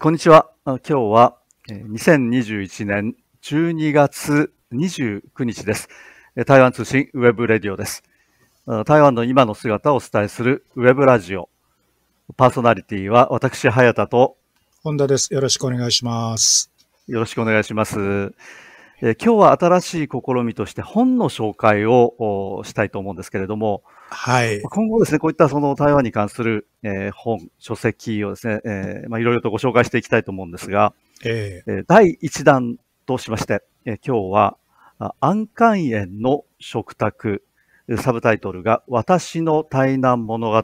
こんにちは。今日は2021年12月29日です。台湾通信 web radio です。台湾の今の姿をお伝えするウェブラジオ。パーソナリティは私、早田と本田です。よろしくお願いします。よろしくお願いします。え今日は新しい試みとして本の紹介をしたいと思うんですけれども、はい。今後ですね、こういったその台湾に関する、えー、本、書籍をですね、えー、まあ、いろいろとご紹介していきたいと思うんですが、えー、第1弾としまして、えー、今日は、安肝炎の食卓、サブタイトルが私の台南物語、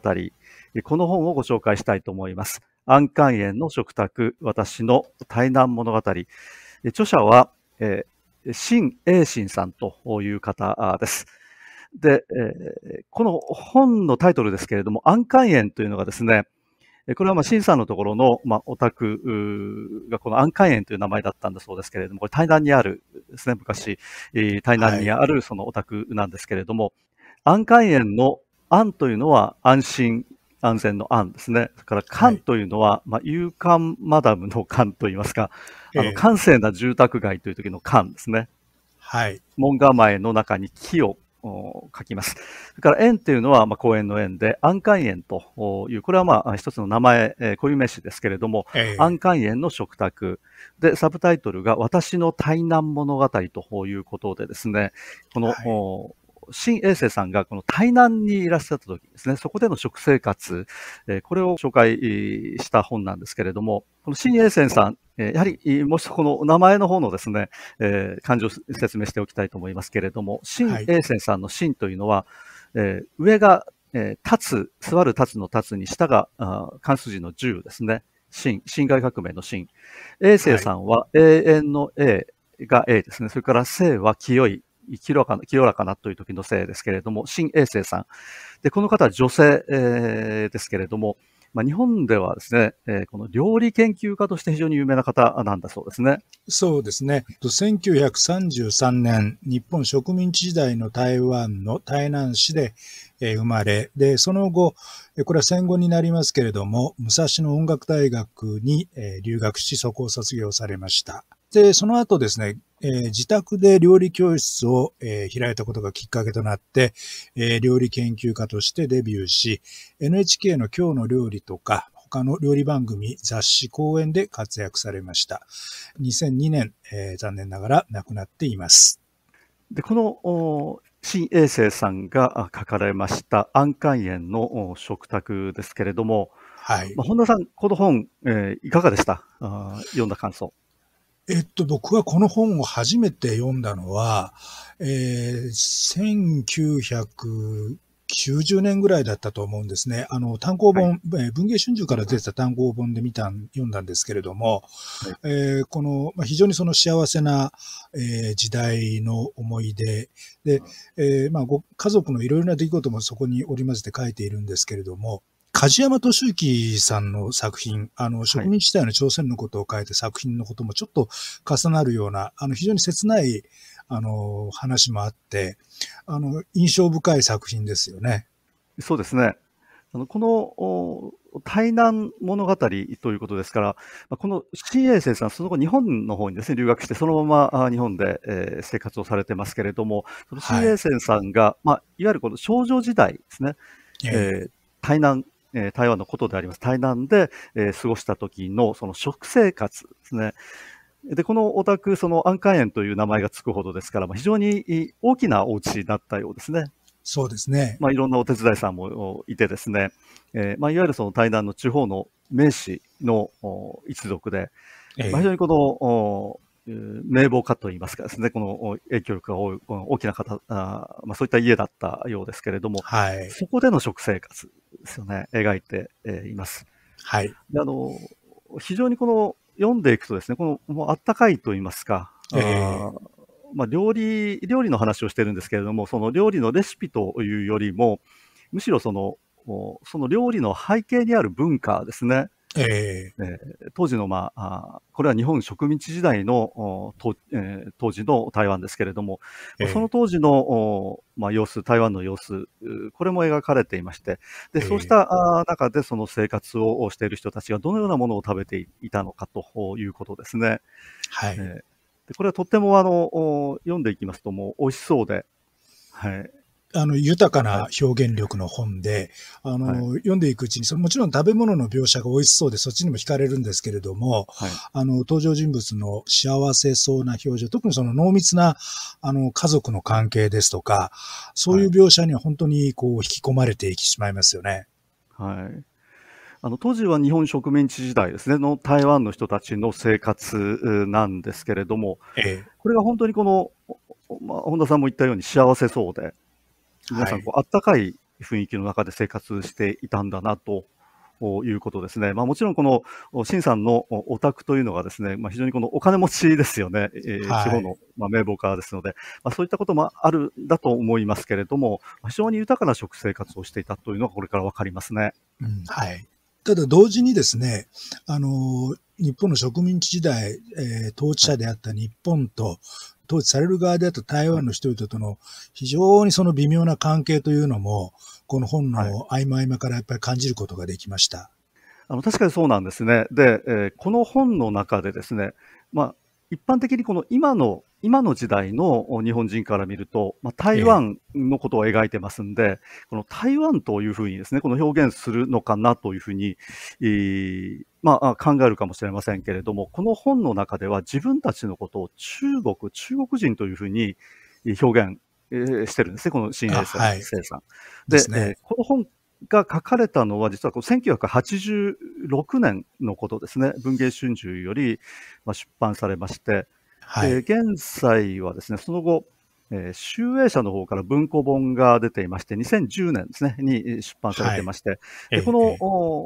この本をご紹介したいと思います。安肝炎の食卓、私の台南物語。著者は、えー、新栄新さんという方です。で、えー、この本のタイトルですけれども、安肝炎というのがですね、これはまあ、新さんのところの、まあ、オタクがこの安肝炎という名前だったんだそうですけれども、これ台南にあるですね、昔、台南にあるそのオタクなんですけれども、はい、安肝炎の安というのは安心、安全の安ですね。それから肝というのは、はい、まあ、勇敢マダムの肝といいますか、あの、閑静な住宅街という時の肝ですね。はい。門構えの中に木を書きます。それから園というのは、まあ、公園の園で、安肝園という、これはまあ一つの名前、えー、固有名詞ですけれども、えー、安肝園の食卓。で、サブタイトルが私の台南物語ということでですね、この、はい新衛生さんがこの台南にいらっしゃった時ですね、そこでの食生活、えこれを紹介した本なんですけれども、この新衛生さん、えやはり、もう一度この名前の方のですね、えー、漢字を説明しておきたいと思いますけれども、新衛生さんの新というのは、えー、上が、えー、立つ、座る立つの立つに、下が、あ関数字の10ですね。新、新外革命の新。衛生さんは永遠の A が A ですね。それから生は清い、清らかな、清らかなという時のせいですけれども、新衛生さん。で、この方は女性、えー、ですけれども、まあ、日本ではですね、えー、この料理研究家として非常に有名な方なんだそうですね。そうですね。1933年、日本植民地時代の台湾の台南市で、えー、生まれ、で、その後、これは戦後になりますけれども、武蔵野音楽大学に、えー、留学し、そこを卒業されました。で、その後ですね、えー、自宅で料理教室を、えー、開いたことがきっかけとなって、えー、料理研究家としてデビューし、NHK の今日の料理とか、他の料理番組、雑誌、講演で活躍されました。2002年、えー、残念ながら亡くなっています。で、この、新衛生さんが書かれました安肝炎の食卓ですけれども、はい。まあ、本田さん、この本、えー、いかがでした？あ読んだ感想。えっと、僕はこの本を初めて読んだのは、えー、1990年ぐらいだったと思うんですね。あの、単行本、はい、文芸春秋から出てた単行本で見た、読んだんですけれども、はい、えー、この、まあ、非常にその幸せな、えー、時代の思い出。で、えー、まあ、ご家族のいろいろな出来事もそこに織り交ぜて書いているんですけれども、梶山敏之さんの作品、あの、植民地時代の朝鮮のことを書いた作品のこともちょっと重なるような、あの、非常に切ない、あの、話もあって、あの、印象深い作品ですよね。そうですね。あの、この、台南物語ということですから、この新衛生さん、その後日本の方にですね、留学して、そのまま日本で、えー、生活をされてますけれども、その新衛生さんが、はい、まあ、いわゆるこの少女時代ですね、えー、台南え台湾のことであります、台南で、え過ごした時のその食生活ですね。で、このお宅、その安肝園という名前がつくほどですから、まあ、非常に大きなお家だったようですね。そうですね。まあ、いろんなお手伝いさんもいてですね、えー、まあ、いわゆるその対談の地方の名士の一族で、えー、まあ、非常にこの名簿家といいますかですね、この影響力が大きな方あ、まあ、そういった家だったようですけれども、はい、そこでの食生活ですよね、描いて、えいます。はい。であの非常にこの読んでいくとですね、このもうあったかいと言いますか、えー、まあ、料理、料理の話をしてるんですけれども、その料理のレシピというよりも、むしろその、その料理の背景にある文化ですね。えー、当時の、まあ、これは日本植民地時代のと、えー、当時の台湾ですけれども、えー、その当時の、まあ、様子、台湾の様子、これも描かれていまして、でそうした、えー、中でその生活をしている人たちがどのようなものを食べていたのかということですね。はい、えー、でこれはとってもあの読んでいきますと、もう美味しそうで、はい、あの、豊かな表現力の本で、あの、はい、読んでいくうちに、そのもちろん食べ物の描写が美味しそうで、そっちにも惹かれるんですけれども、はい、あの、登場人物の幸せそうな表情、特にその濃密な、あの、家族の関係ですとか、そういう描写には本当にこう、引き込まれていきしまいますよね。はい。あの当時は日本植民地時代ですね、の台湾の人たちの生活なんですけれども、ええ、これが本当にこの、まあ、本田さんも言ったように幸せそうで、皆さんこう、あったかい雰囲気の中で生活していたんだなということですね。まあ、もちろんこの新さんのお宅というのがですね、まあ、非常にこのお金持ちですよね。えー、地方の、まあ、名簿家ですので、まあ、そういったこともあるんだと思いますけれども、非常に豊かな食生活をしていたというのがこれからわかりますね。うん、はい。ただ同時にですね、あの、日本の植民地時代、えー、統治者であった日本と、統治される側であった台湾の人々との非常にその微妙な関係というのも、この本の合間合間からやっぱり感じることができました。あの確かにそうなんですね。で、えー、この本の中でですね、まあ、一般的にこの今の今の時代の日本人から見ると、まあ、台湾のことを描いてますんで、ええ、この台湾というふうにですね、この表現するのかなというふうに、えー、まあ、考えるかもしれませんけれども、この本の中では自分たちのことを中国、中国人というふうに表現、えー、してるんですね、この新衛星さん。で、ね、えー、この本が書かれたのは、実はこ1986年のことですね、文藝春秋より出版されまして、はい、えー、現在はですね、その後、えー、集英社の方から文庫本が出ていまして、2010年ですね、に出版されていまして、はい、でこ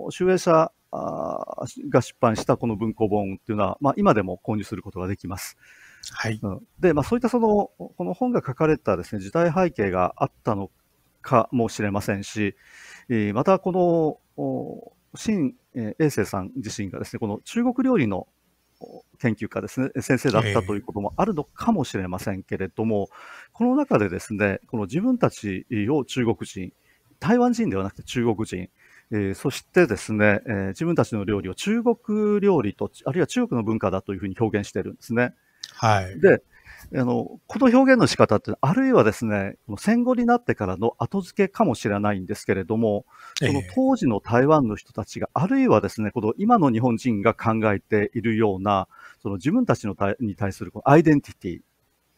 の、集英社が出版したこの文庫本っていうのは、まあ、今でも購入することができます。はい。で、まあ、そういったその、この本が書かれたですね、時代背景があったのかもしれませんし、えー、またこの、新英生さん自身がですね、この中国料理の研究家ですね、先生だったということもあるのかもしれませんけれども、この中でですね、この自分たちを中国人、台湾人ではなくて中国人、えー、そしてですね、えー、自分たちの料理を中国料理と、あるいは中国の文化だというふうに表現しているんですね。はい。で、あの、この表現の仕方って、あるいはですね、戦後になってからの後付けかもしれないんですけれども、その当時の台湾の人たちが、あるいはですね、この今の日本人が考えているような、その自分たちのに対するこのアイデンティティ、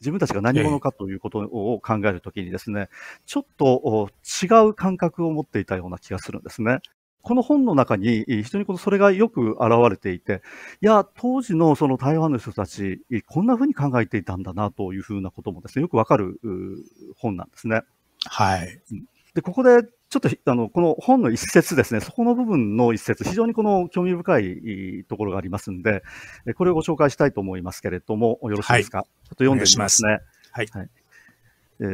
自分たちが何者かということを考えるときにですね、ちょっと違う感覚を持っていたような気がするんですね。この本の中に非常にこのそれがよく現れていて、いや、当時のその台湾の人たち、こんなふうに考えていたんだなというふうなこともですね、よくわかる本なんですね。はい。で、ここでちょっとあのこの本の一節ですね、そこの部分の一節、非常にこの興味深いところがありますんで、これをご紹介したいと思いますけれども、よろしいですか？はい、ちょっと読んでみますね。はい。はい、え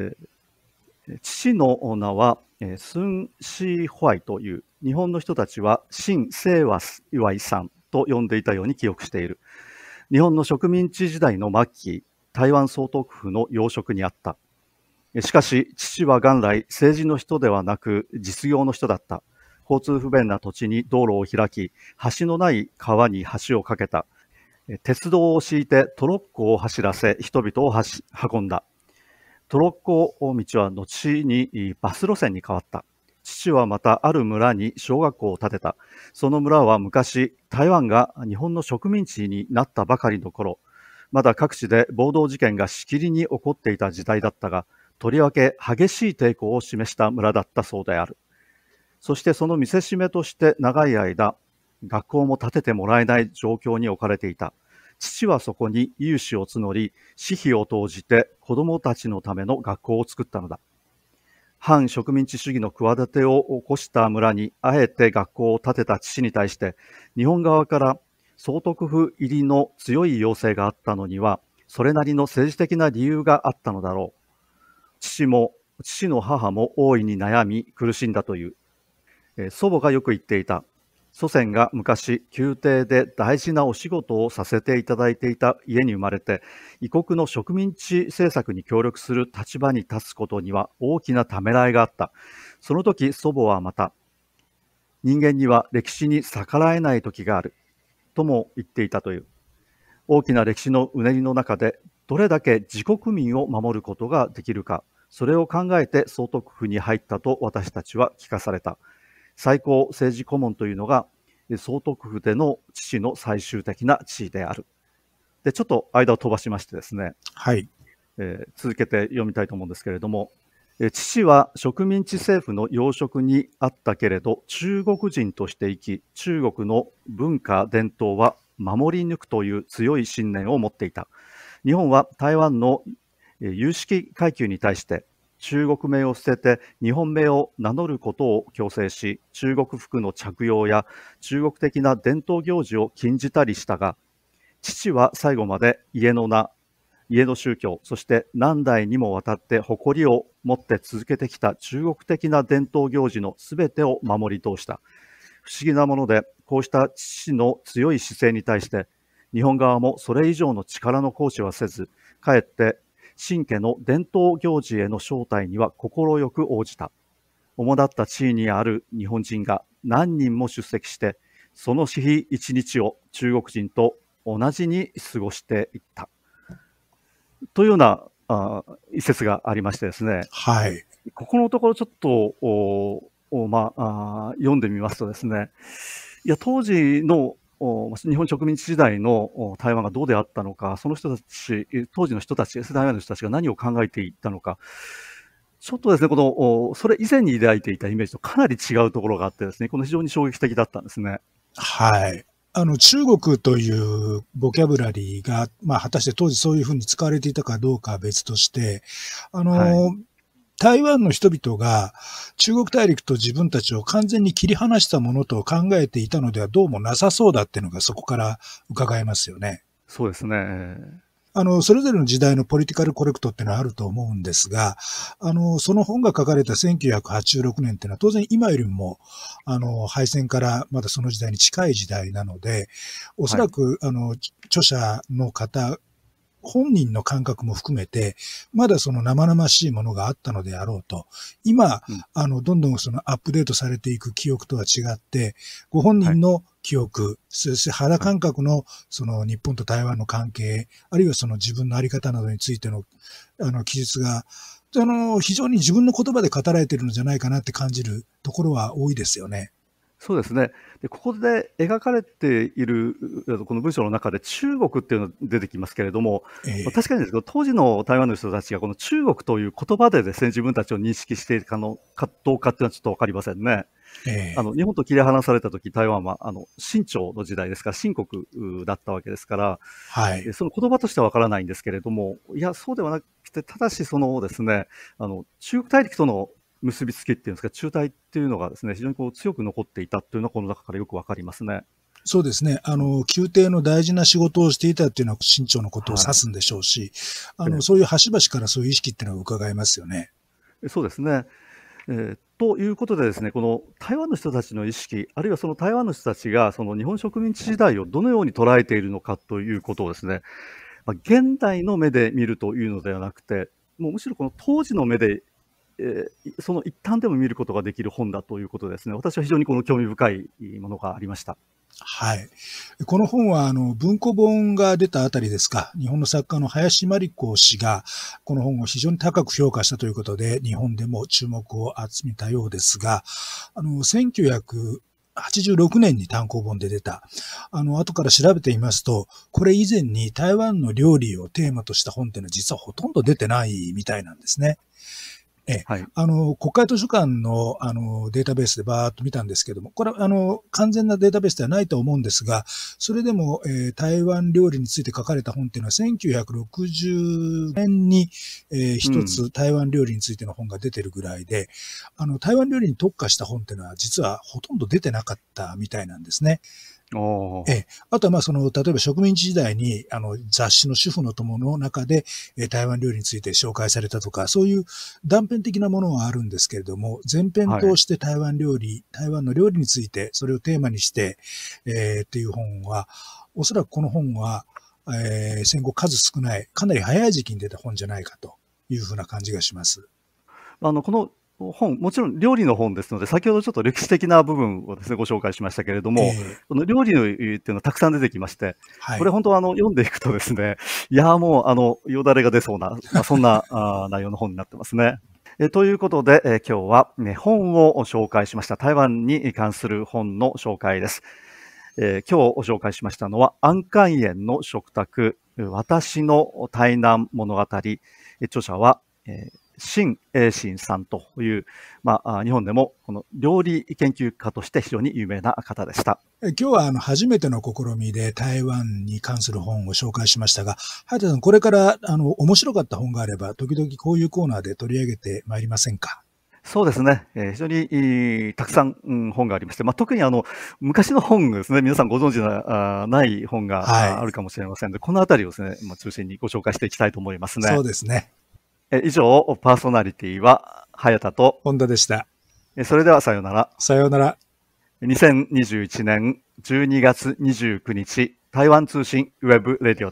ー、父の名は、えー、スン・シー・ホワイという日本の人たちは新清和岩井さんと呼んでいたように記憶している。日本の植民地時代の末期、台湾総督府の要職にあった。しかし、父は元来政治の人ではなく実業の人だった。交通不便な土地に道路を開き、橋のない川に橋を架けた。鉄道を敷いてトロッコを走らせ、人々を運んだ。トロッコ道は後にバス路線に変わった。父はまたある村に小学校を建てた。その村は昔、台湾が日本の植民地になったばかりの頃、まだ各地で暴動事件がしきりに起こっていた時代だったが、とりわけ激しい抵抗を示した村だったそうである。そしてその見せしめとして長い間、学校も建ててもらえない状況に置かれていた。父はそこに融資を募り、私費を投じて子供たちのための学校を作ったのだ。反植民地主義の企てを起こした村にあえて学校を建てた父に対して日本側から総督府入りの強い要請があったのにはそれなりの政治的な理由があったのだろう。父も父の母も大いに悩み苦しんだという、え祖母がよく言っていた。祖先が昔、宮廷で大事なお仕事をさせていただいていた家に生まれて、異国の植民地政策に協力する立場に立つことには大きなためらいがあった。その時、祖母はまた、人間には歴史に逆らえない時がある。とも言っていたという。大きな歴史のうねりの中で、どれだけ自国民を守ることができるか、それを考えて総督府に入ったと私たちは聞かされた。最高政治顧問というのが、総督府での父の最終的な地位である。で、ちょっと間を飛ばしましてですね、はい。えー、続けて読みたいと思うんですけれども、えー、父は植民地政府の養殖にあったけれど、中国人として生き、中国の文化、伝統は守り抜くという強い信念を持っていた。日本は台湾の有識階級に対して中国名を捨てて日本名を名乗ることを強制し、中国服の着用や中国的な伝統行事を禁じたりしたが、父は最後まで家の名、家の宗教、そして何代にもわたって誇りを持って続けてきた中国的な伝統行事のすべてを守り通した。不思議なもので、こうした父の強い姿勢に対して、日本側もそれ以上の力の行使はせず、かえって新家の伝統行事への招待には快く応じた。主だった地位にある日本人が何人も出席して、その日一日を中国人と同じに過ごしていった。というようなあ一節がありましてですね。はい。ここのところちょっと、おおまあ、あ読んでみますとですね、いや、当時の日本植民地時代の台湾がどうであったのか、その人たち、当時の人たち、台湾の人たちが何を考えていたのか、ちょっとですね、この、それ以前に抱いていたイメージとかなり違うところがあってですね、この非常に衝撃的だったんですね。はい。あの、中国というボキャブラリーが、まあ、果たして当時そういうふうに使われていたかどうかは別として、あの、はい台湾の人々が中国大陸と自分たちを完全に切り離したものと考えていたのではどうもなさそうだっていうのがそこから伺えますよね。そうですね。あの、それぞれの時代のポリティカルコレクトっていうのはあると思うんですが、あの、その本が書かれた1986年っていうのは当然今よりも、あの、敗戦からまだその時代に近い時代なので、おそらく、はい、あの、著者の方本人の感覚も含めて、まだその生々しいものがあったのであろうと、今、うん、あの、どんどんそのアップデートされていく記憶とは違って、ご本人の記憶、はい、そして肌感覚のその日本と台湾の関係、あるいはその自分のあり方などについての、あの、記述が、あの、非常に自分の言葉で語られているのじゃないかなって感じるところは多いですよね。そうですね。でここで描かれているこの文章の中で中国っていうのが出てきますけれども、えー、確かにですけど当時の台湾の人たちがこの中国という言葉でですね自分たちを認識しているかのかどうかっていうのはちょっと分かりませんね。えー、あの日本と切り離された時台湾はあの清朝の時代ですから清国だったわけですから、はい、その言葉としては分からないんですけれどもいやそうではなくてただしそのですねあの中国大陸との結びつきっていうんですか、中退っていうのがですね、非常にこう強く残っていたっていうのは、この中からよくわかりますね。そうですね。あの、宮廷の大事な仕事をしていたっていうのは、新潮のことを指すんでしょうし、はい、あの、そういう端々からそういう意識っていうのは伺えますよね。そうですね。えー、ということでですね、この台湾の人たちの意識、あるいはその台湾の人たちが、その日本植民地時代をどのように捉えているのかということをですね、まあ、現代の目で見るというのではなくて、もうむしろこの当時の目でえー、その一端でも見ることができる本だということですね。私は非常にこの興味深いものがありました。はい。この本は、あの、文庫本が出たあたりですか、日本の作家の林真理子氏が、この本を非常に高く評価したということで、日本でも注目を集めたようですが、あの、1986年に単行本で出た。あの、後から調べてみますと、これ以前に台湾の料理をテーマとした本っていうのは実はほとんど出てないみたいなんですね。えはい、あの、国会図書館の、あの、データベースでバーっと見たんですけども、これは、あの、完全なデータベースではないと思うんですが、それでも、えー、台湾料理について書かれた本っていうのは、1960年に、えー、一つ台湾料理についての本が出てるぐらいで、うん、あの、台湾料理に特化した本っていうのは、実はほとんど出てなかったみたいなんですね。えあとはまあその、例えば植民地時代にあの雑誌の主婦の友の中で、え台湾料理について紹介されたとか、そういう断片的なものはあるんですけれども、前編通して台湾料理、はい、台湾の料理について、それをテーマにして、えー、っていう本は、おそらくこの本は、えー、戦後数少ない、かなり早い時期に出た本じゃないかというふうな感じがします。あの、この本、もちろん料理の本ですので、先ほどちょっと歴史的な部分をですね、ご紹介しましたけれども、えー、この料理のっていうのはたくさん出てきまして、はい、これ本当あの、読んでいくとですね、いやもう、あの、よだれが出そうな、まあ、そんなあ内容の本になってますね。えということで、え今日は、ね、本を紹介しました。台湾に関する本の紹介です。えー、今日ご紹介しましたのは、安寛園の食卓、私の台南物語、著者は、えー新英新さんという、まあ、日本でもこの料理研究家として非常に有名な方でした。今日はあの初めての試みで台湾に関する本を紹介しましたが、早田さん、これからあの面白かった本があれば、時々こういうコーナーで取り上げてまいりませんか？そうですね。えー、非常に、えー、たくさん、うん、本がありまして、まあ、特にあの、昔の本ですね、皆さんご存知なあない本が、はい、あるかもしれませんので、このあたりをですね、まあ、中心にご紹介していきたいと思いますね。そうですね。以上、パーソナリティは、早田と、本田でした。それではさようなら。さようなら。2021年12月29日、台湾通信 web radio